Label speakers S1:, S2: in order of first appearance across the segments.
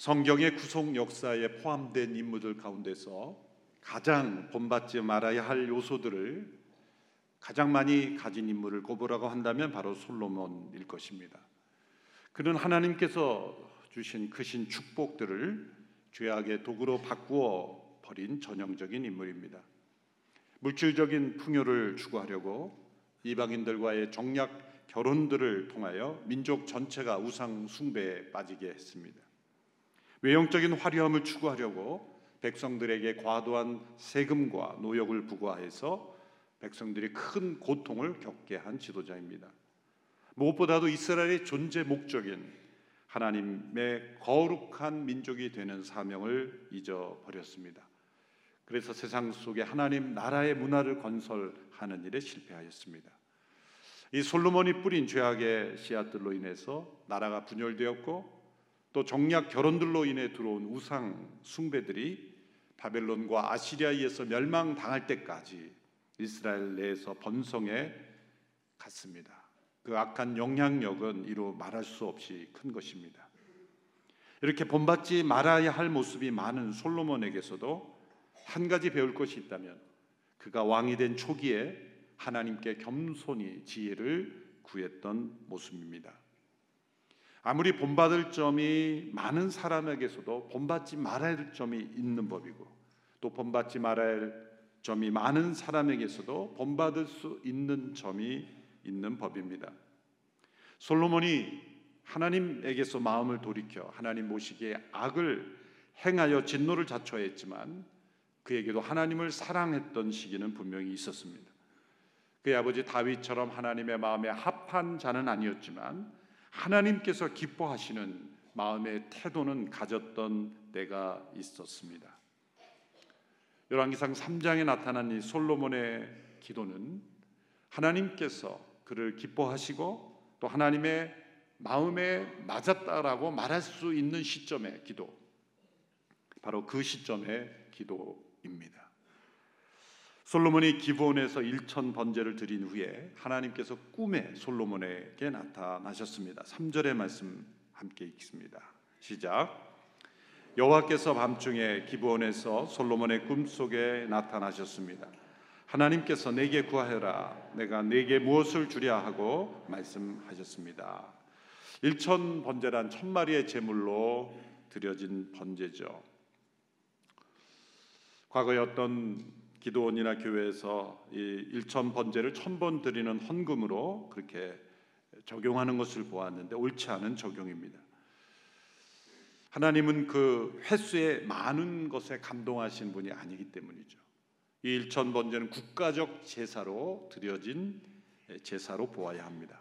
S1: 성경의 구속 역사에 포함된 인물들 가운데서 가장 본받지 말아야 할 요소들을 가장 많이 가진 인물을 꼽으라고 한다면 바로 솔로몬일 것입니다. 그는 하나님께서 주신 크신 축복들을 죄악의 도구로 바꾸어 버린 전형적인 인물입니다. 물질적인 풍요를 추구하려고 이방인들과의 정략 결혼들을 통하여 민족 전체가 우상 숭배에 빠지게 했습니다. 외형적인 화려함을 추구하려고 백성들에게 과도한 세금과 노역을 부과해서 백성들이 큰 고통을 겪게 한 지도자입니다. 무엇보다도 이스라엘의 존재 목적인 하나님의 거룩한 민족이 되는 사명을 잊어버렸습니다. 그래서 세상 속에 하나님 나라의 문화를 건설하는 일에 실패하였습니다. 이 솔로몬이 뿌린 죄악의 씨앗들로 인해서 나라가 분열되었고 또 정략 결혼들로 인해 들어온 우상 숭배들이 바벨론과 아시리아에 의해서 멸망당할 때까지 이스라엘 내에서 번성해 갔습니다. 그 악한 영향력은 이루 말할 수 없이 큰 것입니다. 이렇게 본받지 말아야 할 모습이 많은 솔로몬에게서도 한 가지 배울 것이 있다면 그가 왕이 된 초기에 하나님께 겸손히 지혜를 구했던 모습입니다. 아무리 본받을 점이 많은 사람에게서도 본받지 말아야 할 점이 있는 법이고 또 본받지 말아야 할 점이 많은 사람에게서도 본받을 수 있는 점이 있는 법입니다. 솔로몬이 하나님에게서 마음을 돌이켜 하나님 모시기에 악을 행하여 진노를 자초했지만 그에게도 하나님을 사랑했던 시기는 분명히 있었습니다. 그의 아버지 다윗처럼 하나님의 마음에 합한 자는 아니었지만 하나님께서 기뻐하시는 마음의 태도는 가졌던 때가 있었습니다. 열왕기상 3장에 나타난 이 솔로몬의 기도는 하나님께서 그를 기뻐하시고 또 하나님의 마음에 맞았다라고 말할 수 있는 시점의 기도 바로 그 시점의 기도입니다. 솔로몬이 기브온에서 일천 번제를 드린 후에 하나님께서 꿈에 솔로몬에게 나타나셨습니다. 3절의 말씀 함께 읽습니다. 시작. 여호와께서 밤중에 기브온에서 솔로몬의 꿈속에 나타나셨습니다. 하나님께서 내게 구하여라 내가 내게 무엇을 주랴 하고 말씀하셨습니다. 일천 번제란 천 마리의 제물로 드려진 번제죠. 과거에 어떤 기도원이나 교회에서 이 일천 번제를 천 번 드리는 헌금으로 그렇게 적용하는 것을 보았는데 옳지 않은 적용입니다. 하나님은 그 횟수의 많은 것에 감동하신 분이 아니기 때문이죠. 이 일천 번제는 국가적 제사로 드려진 제사로 보아야 합니다.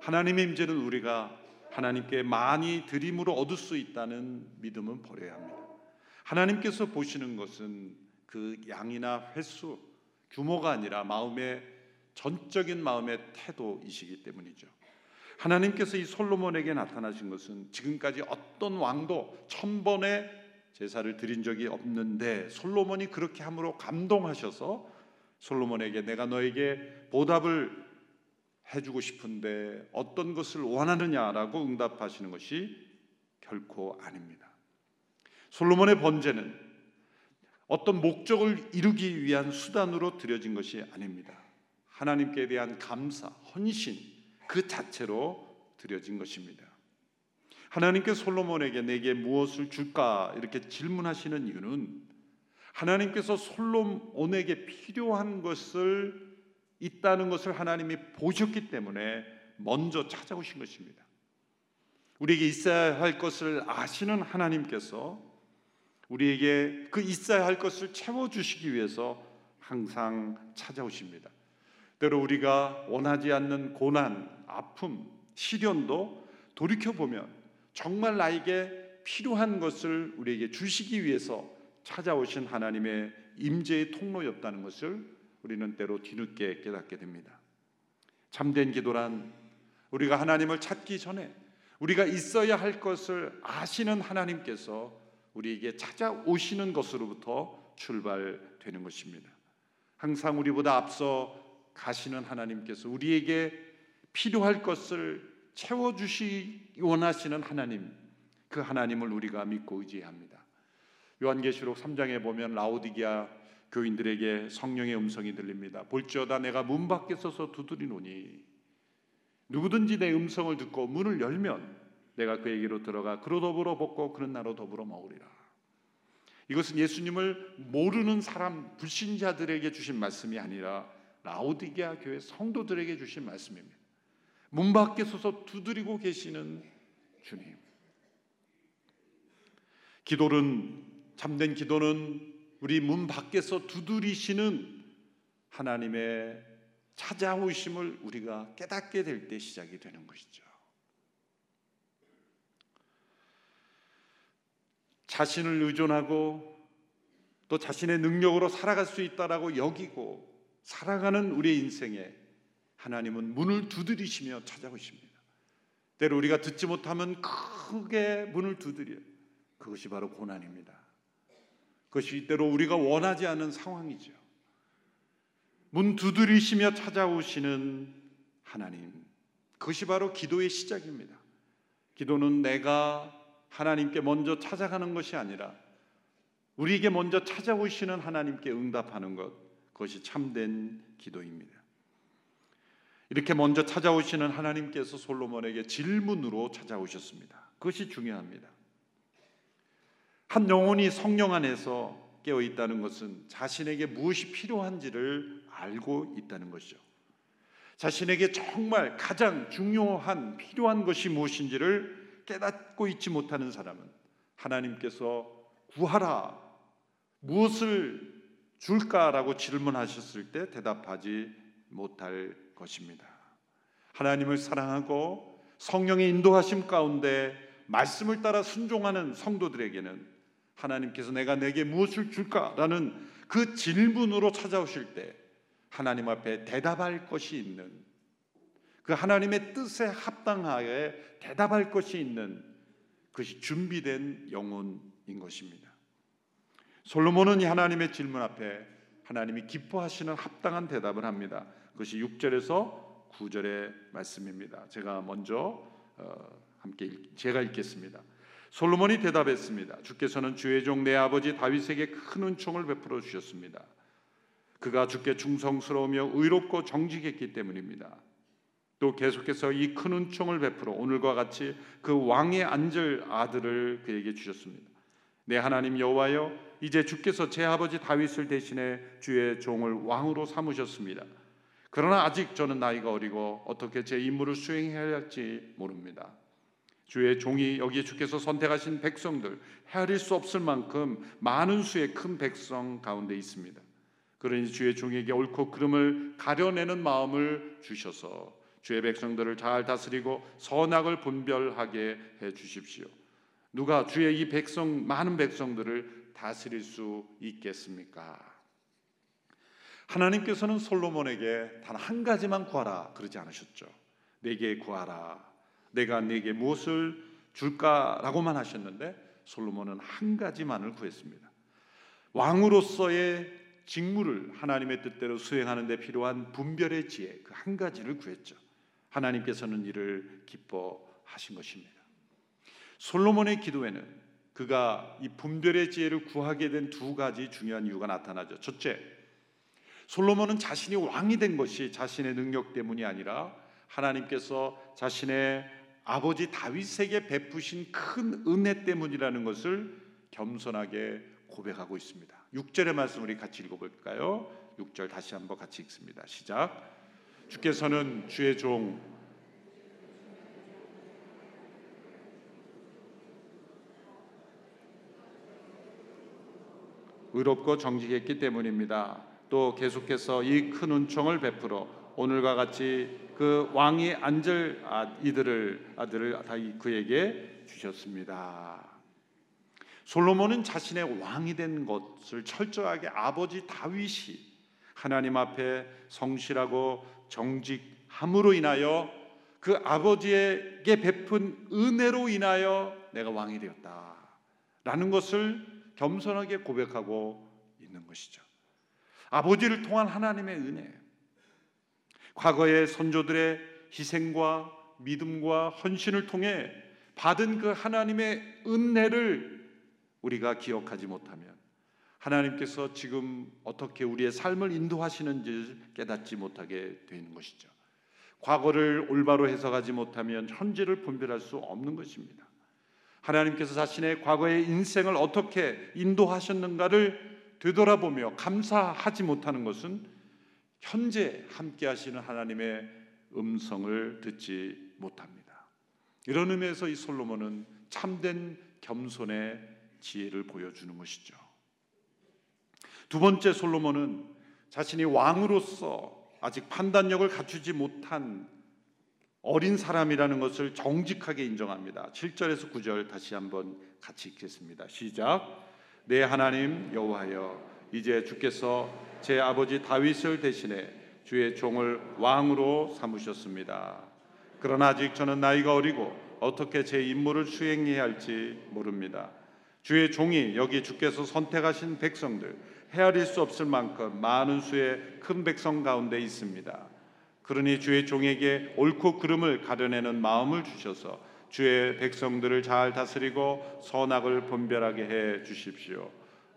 S1: 하나님의 임재는 우리가 하나님께 많이 드림으로 얻을 수 있다는 믿음은 버려야 합니다. 하나님께서 보시는 것은 그 양이나 횟수, 규모가 아니라 마음의 전적인 마음의 태도이시기 때문이죠. 하나님께서 이 솔로몬에게 나타나신 것은 지금까지 어떤 왕도 천 번의 제사를 드린 적이 없는데 솔로몬이 그렇게 함으로 감동하셔서 솔로몬에게 내가 너에게 보답을 해주고 싶은데 어떤 것을 원하느냐라고 응답하시는 것이 결코 아닙니다. 솔로몬의 번제는 어떤 목적을 이루기 위한 수단으로 드려진 것이 아닙니다. 하나님께 대한 감사, 헌신 그 자체로 드려진 것입니다. 하나님께 솔로몬에게 내게 무엇을 줄까 이렇게 질문하시는 이유는 하나님께서 솔로몬에게 필요한 것을 있다는 것을 하나님이 보셨기 때문에 먼저 찾아오신 것입니다. 우리에게 있어야 할 것을 아시는 하나님께서 우리에게 그 있어야 할 것을 채워주시기 위해서 항상 찾아오십니다. 때로 우리가 원하지 않는 고난, 아픔, 시련도 돌이켜보면 정말 나에게 필요한 것을 우리에게 주시기 위해서 찾아오신 하나님의 임재의 통로였다는 것을 우리는 때로 뒤늦게 깨닫게 됩니다. 참된 기도란 우리가 하나님을 찾기 전에 우리가 있어야 할 것을 아시는 하나님께서 우리에게 찾아오시는 것으로부터 출발되는 것입니다. 항상 우리보다 앞서 가시는 하나님께서 우리에게 필요할 것을 채워주시 원하시는 하나님, 그 하나님을 우리가 믿고 의지합니다. 요한계시록 3장에 보면 라오디게아 교인들에게 성령의 음성이 들립니다. 볼지어다 내가 문 밖에 서서 두드리노니 누구든지 내 음성을 듣고 문을 열면 내가 그에게로 들어가 그로 더불어 먹고 그런 나로 더불어 먹으리라. 이것은 예수님을 모르는 사람 불신자들에게 주신 말씀이 아니라 라오디게아 교회 성도들에게 주신 말씀입니다. 문 밖에 서서 두드리고 계시는 주님. 기도는 참된 기도는 우리 문 밖에서 두드리시는 하나님의 찾아오심을 우리가 깨닫게 될 때 시작이 되는 것이죠. 자신을 의존하고 또 자신의 능력으로 살아갈 수 있다라고 여기고 살아가는 우리의 인생에 하나님은 문을 두드리시며 찾아오십니다. 때로 우리가 듣지 못하면 크게 문을 두드려요. 그것이 바로 고난입니다. 그것이 때로 우리가 원하지 않은 상황이죠. 문 두드리시며 찾아오시는 하나님. 그것이 바로 기도의 시작입니다. 기도는 내가 하나님께 먼저 찾아가는 것이 아니라 우리에게 먼저 찾아오시는 하나님께 응답하는 것. 그것이 참된 기도입니다. 이렇게 먼저 찾아오시는 하나님께서 솔로몬에게 질문으로 찾아오셨습니다. 그것이 중요합니다. 한 영혼이 성령 안에서 깨어 있다는 것은 자신에게 무엇이 필요한지를 알고 있다는 것이죠. 자신에게 정말 가장 중요한 필요한 것이 무엇인지를 깨닫고 있지 못하는 사람은 하나님께서 구하라 무엇을 줄까라고 질문하셨을 때 대답하지 못할 것입니다. 하나님을 사랑하고 성령의 인도하심 가운데 말씀을 따라 순종하는 성도들에게는 하나님께서 내가 내게 무엇을 줄까라는 그 질문으로 찾아오실 때 하나님 앞에 대답할 것이 있는 그 하나님의 뜻에 합당하게 대답할 것이 있는 그것이 준비된 영혼인 것입니다. 솔로몬은 이 하나님의 질문 앞에 하나님이 기뻐하시는 합당한 대답을 합니다. 그것이 6절에서 9절의 말씀입니다. 제가 먼저 어, 함께 제가 읽겠습니다. 솔로몬이 대답했습니다. 주께서는 주의 종 내 아버지 다윗에게 큰 은총을 베풀어 주셨습니다. 그가 주께 충성스러우며 의롭고 정직했기 때문입니다. 또 계속해서 이 큰 은총을 베풀어 오늘과 같이 그 왕의 앉을 아들을 그에게 주셨습니다. 내 하나님 여호와여 이제 주께서 제 아버지 다윗을 대신해 주의 종을 왕으로 삼으셨습니다. 그러나 아직 저는 나이가 어리고 어떻게 제 임무를 수행해야 할지 모릅니다. 주의 종이 여기에 주께서 선택하신 백성들 헤아릴 수 없을 만큼 많은 수의 큰 백성 가운데 있습니다. 그러니 주의 종에게 옳고 그름을 가려내는 마음을 주셔서 주의 백성들을 잘 다스리고 선악을 분별하게 해 주십시오. 누가 주의 이 백성 많은 백성들을 다스릴 수 있겠습니까? 하나님께서는 솔로몬에게 단 한 가지만 구하라 그러지 않으셨죠. 내게 구하라. 내가 네게 무엇을 줄까라고만 하셨는데 솔로몬은 한 가지만을 구했습니다. 왕으로서의 직무를 하나님의 뜻대로 수행하는 데 필요한 분별의 지혜 그 한 가지를 구했죠. 하나님께서는 이를 기뻐하신 것입니다. 솔로몬의 기도에는 그가 이 분별의 지혜를 구하게 된 두 가지 중요한 이유가 나타나죠. 첫째, 솔로몬은 자신이 왕이 된 것이 자신의 능력 때문이 아니라 하나님께서 자신의 아버지 다윗에게 베푸신 큰 은혜 때문이라는 것을 겸손하게 고백하고 있습니다. 6절의 말씀 우리 같이 읽어볼까요? 6절 다시 한번 같이 읽습니다. 시작. 주께서는 주의 종 의롭고 정직했기 때문입니다. 또 계속해서 이 큰 은총을 베풀어 오늘과 같이 그 왕이 앉을 아, 이들을 아들을 다 그에게 주셨습니다. 솔로몬은 자신의 왕이 된 것을 철저하게 아버지 다윗이 하나님 앞에 성실하고 정직함으로 인하여 그 아버지에게 베푼 은혜로 인하여 내가 왕이 되었다 라는 것을 겸손하게 고백하고 있는 것이죠. 아버지를 통한 하나님의 은혜, 과거의 선조들의 희생과 믿음과 헌신을 통해 받은 그 하나님의 은혜를 우리가 기억하지 못하면 하나님께서 지금 어떻게 우리의 삶을 인도하시는지 깨닫지 못하게 되는 것이죠. 과거를 올바로 해석하지 못하면 현재를 분별할 수 없는 것입니다. 하나님께서 자신의 과거의 인생을 어떻게 인도하셨는가를 되돌아보며 감사하지 못하는 것은 현재 함께 하시는 하나님의 음성을 듣지 못합니다. 이런 의미에서 이 솔로몬은 참된 겸손의 지혜를 보여주는 것이죠. 두 번째 솔로몬은 자신이 왕으로서 아직 판단력을 갖추지 못한 어린 사람이라는 것을 정직하게 인정합니다. 7절에서 9절 다시 한번 같이 읽겠습니다. 시작. 내 하나님 여호와여 이제 주께서 제 아버지 다윗을 대신해 주의 종을 왕으로 삼으셨습니다. 그러나 아직 저는 나이가 어리고 어떻게 제 임무를 수행해야 할지 모릅니다. 주의 종이 여기 주께서 선택하신 백성들 헤아릴 수 없을 만큼 많은 수의 큰 백성 가운데 있습니다. 그러니 주의 종에게 옳고 그름을 가려내는 마음을 주셔서 주의 백성들을 잘 다스리고 선악을 분별하게 해 주십시오.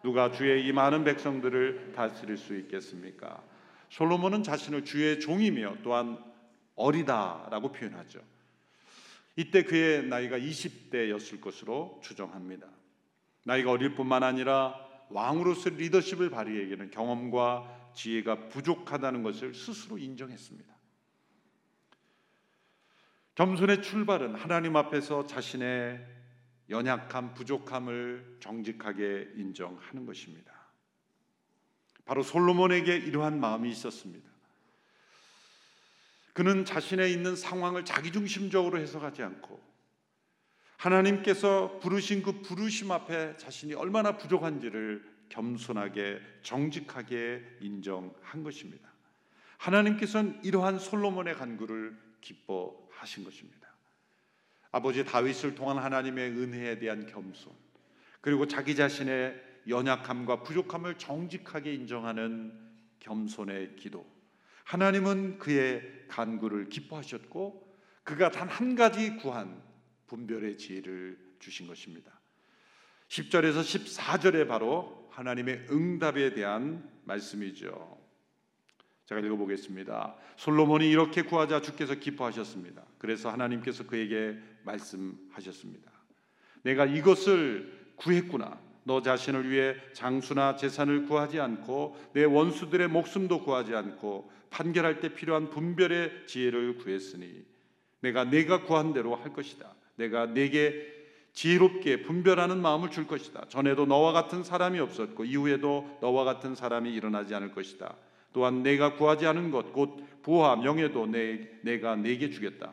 S1: 누가 주의 이 많은 백성들을 다스릴 수 있겠습니까? 솔로몬은 자신을 주의 종이며 또한 어리다라고 표현하죠. 이때 그의 나이가 20대였을 것으로 추정합니다. 나이가 어릴 뿐만 아니라 왕으로서 리더십을 발휘하기에는 경험과 지혜가 부족하다는 것을 스스로 인정했습니다. 겸손의 출발은 하나님 앞에서 자신의 연약함, 부족함을 정직하게 인정하는 것입니다. 바로 솔로몬에게 이러한 마음이 있었습니다. 그는 자신의 있는 상황을 자기중심적으로 해석하지 않고 하나님께서 부르신 그 부르심 앞에 자신이 얼마나 부족한지를 겸손하게 정직하게 인정한 것입니다. 하나님께서는 이러한 솔로몬의 간구를 기뻐하신 것입니다. 아버지 다윗을 통한 하나님의 은혜에 대한 겸손, 그리고 자기 자신의 연약함과 부족함을 정직하게 인정하는 겸손의 기도. 하나님은 그의 간구를 기뻐하셨고 그가 단 한 가지 구한 분별의 지혜를 주신 것입니다. 10절에서 14절에 바로 하나님의 응답에 대한 말씀이죠. 제가 읽어보겠습니다. 솔로몬이 이렇게 구하자 주께서 기뻐하셨습니다. 그래서 하나님께서 그에게 말씀하셨습니다. 내가 이것을 구했구나. 너 자신을 위해 장수나 재산을 구하지 않고 내 원수들의 목숨도 구하지 않고 판결할 때 필요한 분별의 지혜를 구했으니 내가 내가 구한 대로 할 것이다. 내가 내게 지혜롭게 분별하는 마음을 줄 것이다. 전에도 너와 같은 사람이 없었고 이후에도 너와 같은 사람이 일어나지 않을 것이다. 또한 내가 구하지 않은 것 곧 부와 명예도 내, 내가 내게 주겠다.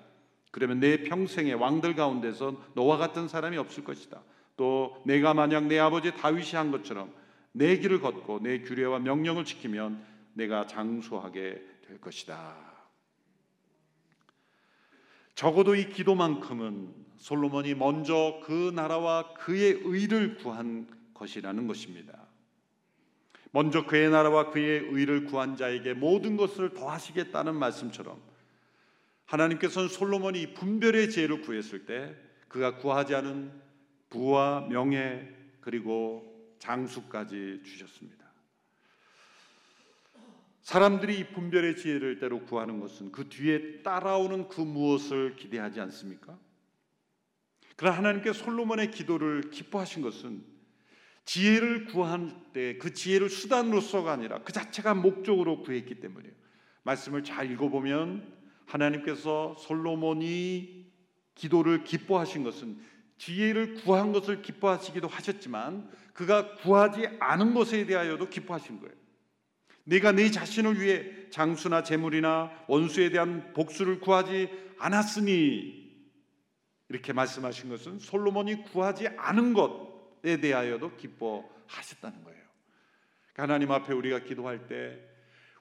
S1: 그러면 내 평생의 왕들 가운데서 너와 같은 사람이 없을 것이다. 또 내가 만약 내 아버지 다윗이 한 것처럼 내 길을 걷고 내 규례와 명령을 지키면 내가 장수하게 될 것이다. 적어도 이 기도만큼은 솔로몬이 먼저 그 나라와 그의 의를 구한 것이라는 것입니다. 먼저 그의 나라와 그의 의를 구한 자에게 모든 것을 더하시겠다는 말씀처럼 하나님께서는 솔로몬이 분별의 지혜를 구했을 때 그가 구하지 않은 부와 명예 그리고 장수까지 주셨습니다. 사람들이 이 분별의 지혜를 때로 구하는 것은 그 뒤에 따라오는 그 무엇을 기대하지 않습니까? 그러나 하나님께 솔로몬의 기도를 기뻐하신 것은 지혜를 구할 때그 지혜를 수단으로서가 아니라 그 자체가 목적으로 구했기 때문이에요. 말씀을 잘 읽어보면 하나님께서 솔로몬이 기도를 기뻐하신 것은 지혜를 구한 것을 기뻐하시기도 하셨지만 그가 구하지 않은 것에 대하여도 기뻐하신 거예요. 내가 내 자신을 위해 장수나 재물이나 원수에 대한 복수를 구하지 않았으니 이렇게 말씀하신 것은 솔로몬이 구하지 않은 것에 대하여도 기뻐하셨다는 거예요. 그러니까 하나님 앞에 우리가 기도할 때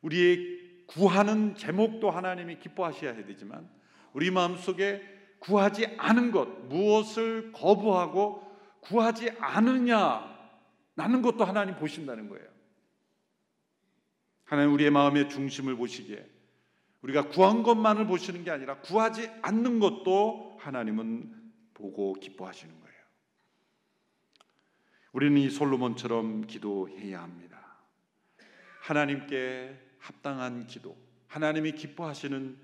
S1: 우리의 구하는 제목도 하나님이 기뻐하셔야 되지만 우리 마음 속에 구하지 않은 것 무엇을 거부하고 구하지 않느냐 나는 것도 하나님 보신다는 거예요. 하나님 우리의 마음의 중심을 보시기에 우리가 구한 것만을 보시는 게 아니라 구하지 않는 것도 하나님은 보고 기뻐하시는 거예요. 우리는 이 솔로몬처럼 기도해야 합니다. 하나님께 합당한 기도, 하나님이 기뻐하시는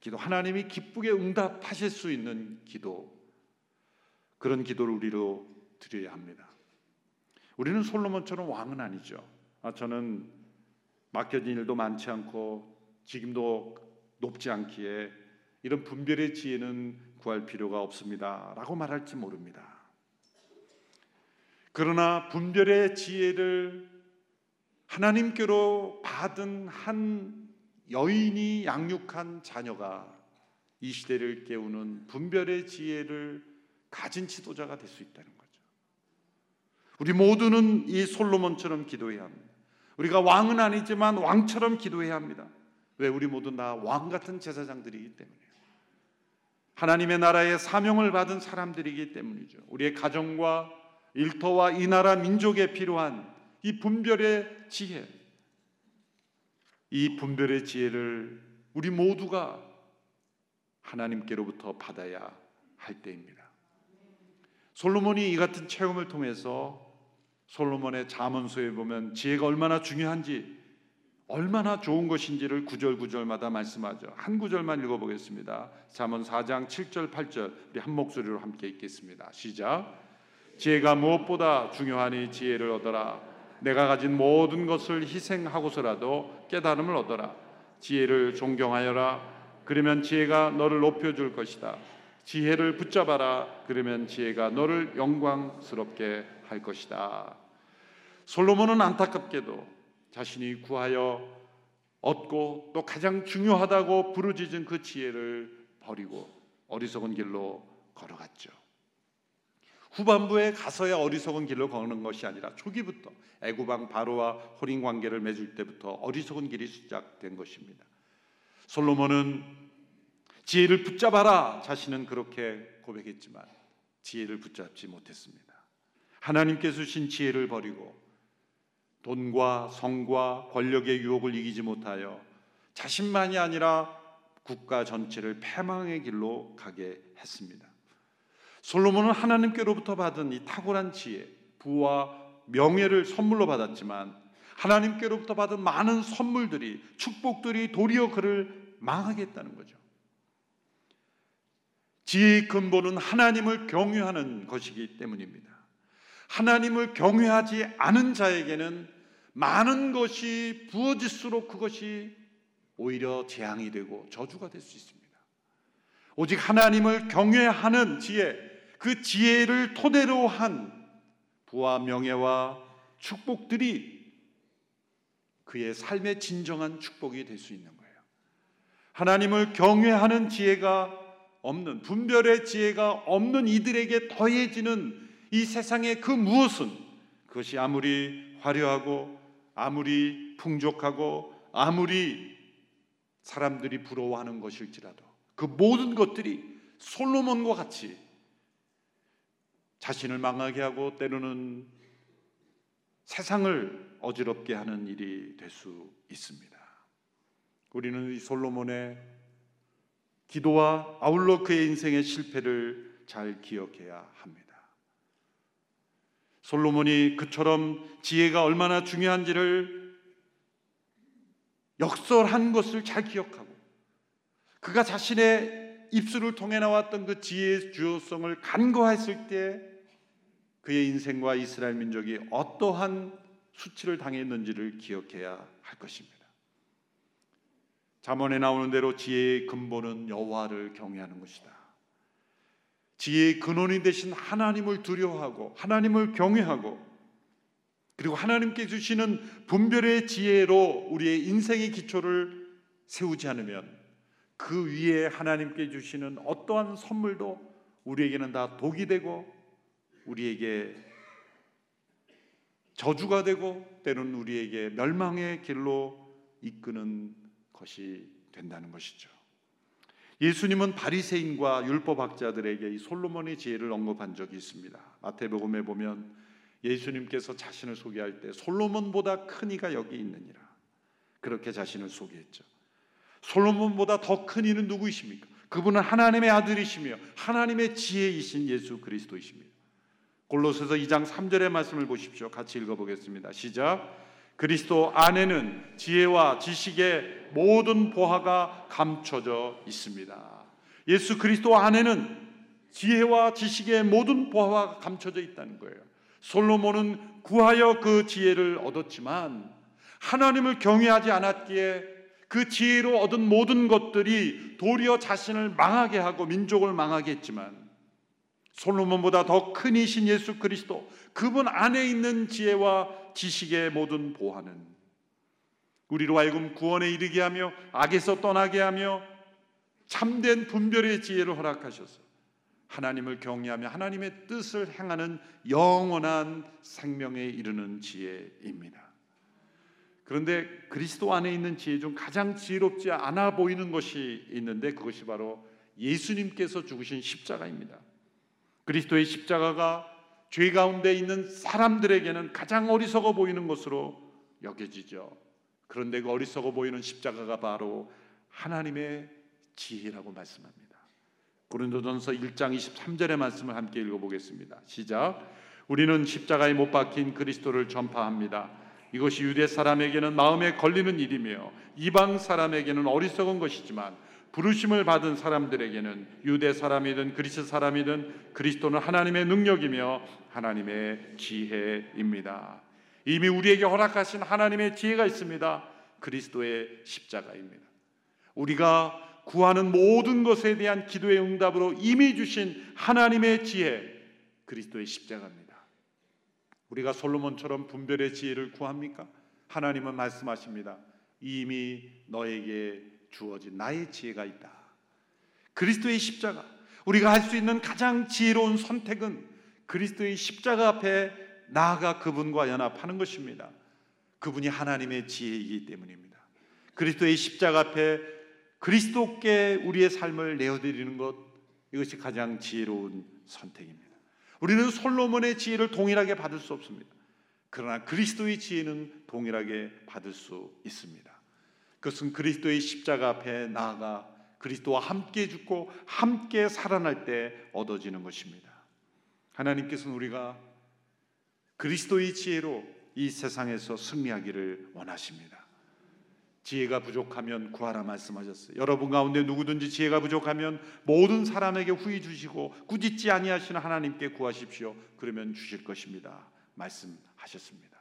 S1: 기도, 하나님이 기쁘게 응답하실 수 있는 기도, 그런 기도를 우리로 드려야 합니다. 우리는 솔로몬처럼 왕은 아니죠. 아, 저는 맡겨진 일도 많지 않고 지금도 높지 않기에 이런 분별의 지혜는 구할 필요가 없습니다. 라고 말할지 모릅니다. 그러나 분별의 지혜를 하나님께로 받은 한 여인이 양육한 자녀가 이 시대를 깨우는 분별의 지혜를 가진 지도자가 될 수 있다는 거죠. 우리 모두는 이 솔로몬처럼 기도해야 합니다. 우리가 왕은 아니지만 왕처럼 기도해야 합니다. 왜 우리 모두 다 왕 같은 제사장들이기 때문이에요. 하나님의 나라의 사명을 받은 사람들이기 때문이죠. 우리의 가정과 일터와 이 나라 민족에 필요한 이 분별의 지혜, 이 분별의 지혜를 우리 모두가 하나님께로부터 받아야 할 때입니다. 솔로몬이 이 같은 체험을 통해서 솔로몬의 자문서에 보면 지혜가 얼마나 중요한지 얼마나 좋은 것인지를 구절 구절마다 말씀하죠. 한 구절만 읽어보겠습니다. 잠언 4장 7절 8절 우리 한 목소리로 함께 읽겠습니다. 시작. 지혜가 무엇보다 중요하니 지혜를 얻어라. 내가 가진 모든 것을 희생하고서라도 깨달음을 얻어라. 지혜를 존경하여라. 그러면 지혜가 너를 높여줄 것이다. 지혜를 붙잡아라. 그러면 지혜가 너를 영광스럽게 할 것이다. 솔로몬은 안타깝게도 자신이 구하여 얻고 또 가장 중요하다고 부르짖은 그 지혜를 버리고 어리석은 길로 걸어갔죠. 후반부에 가서야 어리석은 길로 걷는 것이 아니라 초기부터 애구방 바로와 혼인 관계를 맺을 때부터 어리석은 길이 시작된 것입니다. 솔로몬은 지혜를 붙잡아라 자신은 그렇게 고백했지만 지혜를 붙잡지 못했습니다. 하나님께서 주신 지혜를 버리고 돈과 성과 권력의 유혹을 이기지 못하여 자신만이 아니라 국가 전체를 패망의 길로 가게 했습니다. 솔로몬은 하나님께로부터 받은 이 탁월한 지혜, 부와 명예를 선물로 받았지만 하나님께로부터 받은 많은 선물들이 축복들이 도리어 그를 망하게 했다는 거죠. 지혜의 근본은 하나님을 경외하는 것이기 때문입니다. 하나님을 경외하지 않은 자에게는 많은 것이 부어질수록 그것이 오히려 재앙이 되고 저주가 될 수 있습니다. 오직 하나님을 경외하는 지혜, 그 지혜를 토대로 한 부와 명예와 축복들이 그의 삶의 진정한 축복이 될 수 있는 거예요. 하나님을 경외하는 지혜가 없는 분별의 지혜가 없는 이들에게 더해지는 이 세상의 그 무엇은 그것이 아무리 화려하고 아무리 풍족하고 아무리 사람들이 부러워하는 것일지라도 그 모든 것들이 솔로몬과 같이 자신을 망하게 하고 때로는 세상을 어지럽게 하는 일이 될 수 있습니다. 우리는 이 솔로몬의 기도와 아울러 그의 인생의 실패를 잘 기억해야 합니다. 솔로몬이 그처럼 지혜가 얼마나 중요한지를 역설한 것을 잘 기억하고 그가 자신의 입술을 통해 나왔던 그 지혜의 주요성을 간과했을 때 그의 인생과 이스라엘 민족이 어떠한 수치를 당했는지를 기억해야 할 것입니다. 잠언에 나오는 대로 지혜의 근본은 여호와를 경외하는 것이다. 지혜의 근원이 되신 하나님을 두려워하고 하나님을 경외하고 그리고 하나님께 주시는 분별의 지혜로 우리의 인생의 기초를 세우지 않으면 그 위에 하나님께 주시는 어떠한 선물도 우리에게는 다 독이 되고 우리에게 저주가 되고 때로는 우리에게 멸망의 길로 이끄는 것이 된다는 것이죠. 예수님은 바리새인과 율법학자들에게 이 솔로몬의 지혜를 언급한 적이 있습니다. 마태복음에 보면 예수님께서 자신을 소개할 때 솔로몬보다 큰 이가 여기 있느니라. 그렇게 자신을 소개했죠. 솔로몬보다 더 큰 이는 누구이십니까? 그분은 하나님의 아들이시며 하나님의 지혜이신 예수 그리스도이십니다. 골로새서 2장 3절의 말씀을 보십시오. 같이 읽어보겠습니다. 시작. 그리스도 안에는 지혜와 지식의 모든 보화가 감춰져 있습니다. 예수 그리스도 안에는 지혜와 지식의 모든 보화가 감춰져 있다는 거예요. 솔로몬은 구하여 그 지혜를 얻었지만 하나님을 경외하지 않았기에 그 지혜로 얻은 모든 것들이 도리어 자신을 망하게 하고 민족을 망하게 했지만 솔로몬보다 더 큰 이신 예수 그리스도 그분 안에 있는 지혜와 지식의 모든 보화는 우리로 하여금 구원에 이르게 하며 악에서 떠나게 하며 참된 분별의 지혜를 허락하셔서 하나님을 경외하며 하나님의 뜻을 행하는 영원한 생명에 이르는 지혜입니다. 그런데 그리스도 안에 있는 지혜 중 가장 지혜롭지 않아 보이는 것이 있는데 그것이 바로 예수님께서 죽으신 십자가입니다. 그리스도의 십자가가 죄 가운데 있는 사람들에게는 가장 어리석어 보이는 것으로 여겨지죠. 그런데 그 어리석어 보이는 십자가가 바로 하나님의 지혜라고 말씀합니다. 고린도전서 1장 23절의 말씀을 함께 읽어보겠습니다. 시작. 우리는 십자가에 못 박힌 그리스도를 전파합니다. 이것이 유대 사람에게는 마음에 걸리는 일이며 이방 사람에게는 어리석은 것이지만 부르심을 받은 사람들에게는 유대 사람이든 그리스 사람이든 그리스도는 하나님의 능력이며 하나님의 지혜입니다. 이미 우리에게 허락하신 하나님의 지혜가 있습니다. 그리스도의 십자가입니다. 우리가 구하는 모든 것에 대한 기도의 응답으로 이미 주신 하나님의 지혜, 그리스도의 십자가입니다. 우리가 솔로몬처럼 분별의 지혜를 구합니까? 하나님은 말씀하십니다. 이미 너에게 주어진 나의 지혜가 있다. 그리스도의 십자가. 우리가 할 수 있는 가장 지혜로운 선택은 그리스도의 십자가 앞에 나아가 그분과 연합하는 것입니다. 그분이 하나님의 지혜이기 때문입니다. 그리스도의 십자가 앞에 그리스도께 우리의 삶을 내어드리는 것 이것이 가장 지혜로운 선택입니다. 우리는 솔로몬의 지혜를 동일하게 받을 수 없습니다. 그러나 그리스도의 지혜는 동일하게 받을 수 있습니다. 그것은 그리스도의 십자가 앞에 나아가 그리스도와 함께 죽고 함께 살아날 때 얻어지는 것입니다. 하나님께서는 우리가 그리스도의 지혜로 이 세상에서 승리하기를 원하십니다. 지혜가 부족하면 구하라 말씀하셨어요. 여러분 가운데 누구든지 지혜가 부족하면 모든 사람에게 후히 주시고 꾸짖지 아니하시는 하나님께 구하십시오. 그러면 주실 것입니다. 말씀하셨습니다.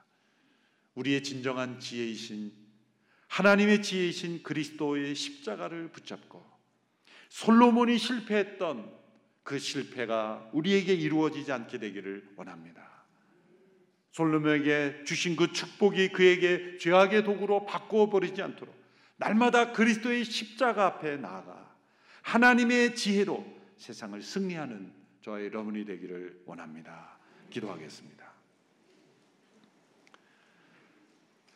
S1: 우리의 진정한 지혜이신 하나님의 지혜이신 그리스도의 십자가를 붙잡고 솔로몬이 실패했던 그 실패가 우리에게 이루어지지 않게 되기를 원합니다. 솔로몬에게 주신 그 축복이 그에게 죄악의 도구로 바꾸어 버리지 않도록 날마다 그리스도의 십자가 앞에 나아가 하나님의 지혜로 세상을 승리하는 저와 여러분이 되기를 원합니다. 기도하겠습니다.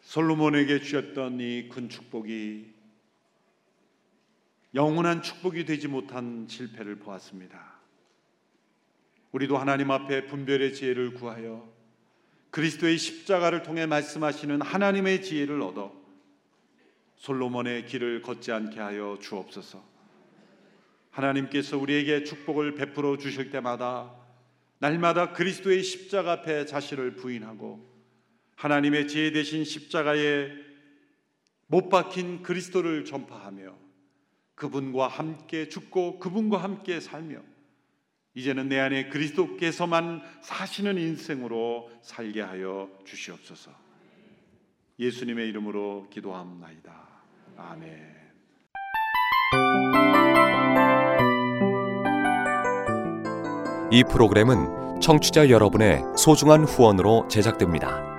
S1: 솔로몬에게 주셨던 이 큰 축복이 영원한 축복이 되지 못한 실패를 보았습니다. 우리도 하나님 앞에 분별의 지혜를 구하여 그리스도의 십자가를 통해 말씀하시는 하나님의 지혜를 얻어 솔로몬의 길을 걷지 않게 하여 주옵소서. 하나님께서 우리에게 축복을 베풀어 주실 때마다 날마다 그리스도의 십자가 앞에 자신을 부인하고 하나님의 지혜 대신 십자가에 못 박힌 그리스도를 전파하며 그분과 함께 죽고 그분과 함께 살며 이제는 내 안에 그리스도께서만 사시는 인생으로 살게 하여 주시옵소서. 예수님의 이름으로 기도합나이다. 아멘.
S2: 이 프로그램은 청취자 여러분의 소중한 후원으로 제작됩니다.